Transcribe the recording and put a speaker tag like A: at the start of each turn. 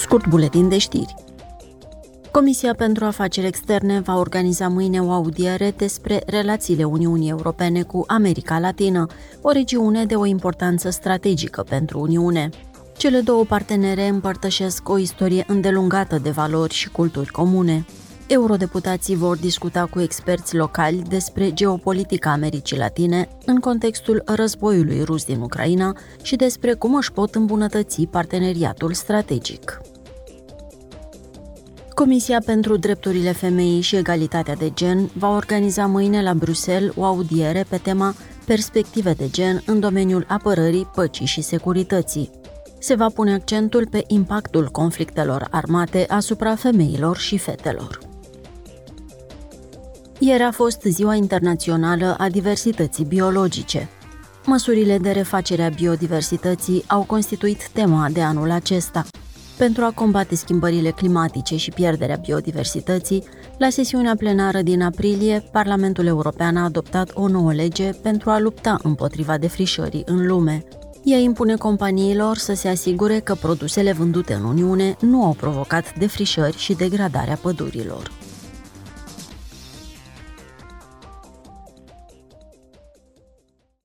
A: Scurt buletin de știri. Comisia pentru Afaceri Externe va organiza mâine o audiere despre relațiile Uniunii Europene cu America Latină, o regiune de o importanță strategică pentru Uniune. Cele două partenere împărtășesc o istorie îndelungată de valori și culturi comune. Eurodeputații vor discuta cu experți locali despre geopolitica Americii Latine în contextul războiului rus din Ucraina și despre cum își pot îmbunătăți parteneriatul strategic. Comisia pentru Drepturile Femeii și Egalitatea de Gen va organiza mâine la Bruxelles o audiere pe tema Perspective de gen în domeniul apărării, păcii și securității. Se va pune accentul pe impactul conflictelor armate asupra femeilor și fetelor. Ieri a fost Ziua Internațională a Diversității Biologice. Măsurile de refacere a biodiversității au constituit tema de anul acesta. Pentru a combate schimbările climatice și pierderea biodiversității, la sesiunea plenară din aprilie, Parlamentul European a adoptat o nouă lege pentru a lupta împotriva defrișării în lume. Ea impune companiilor să se asigure că produsele vândute în Uniune nu au provocat defrișări și degradarea pădurilor.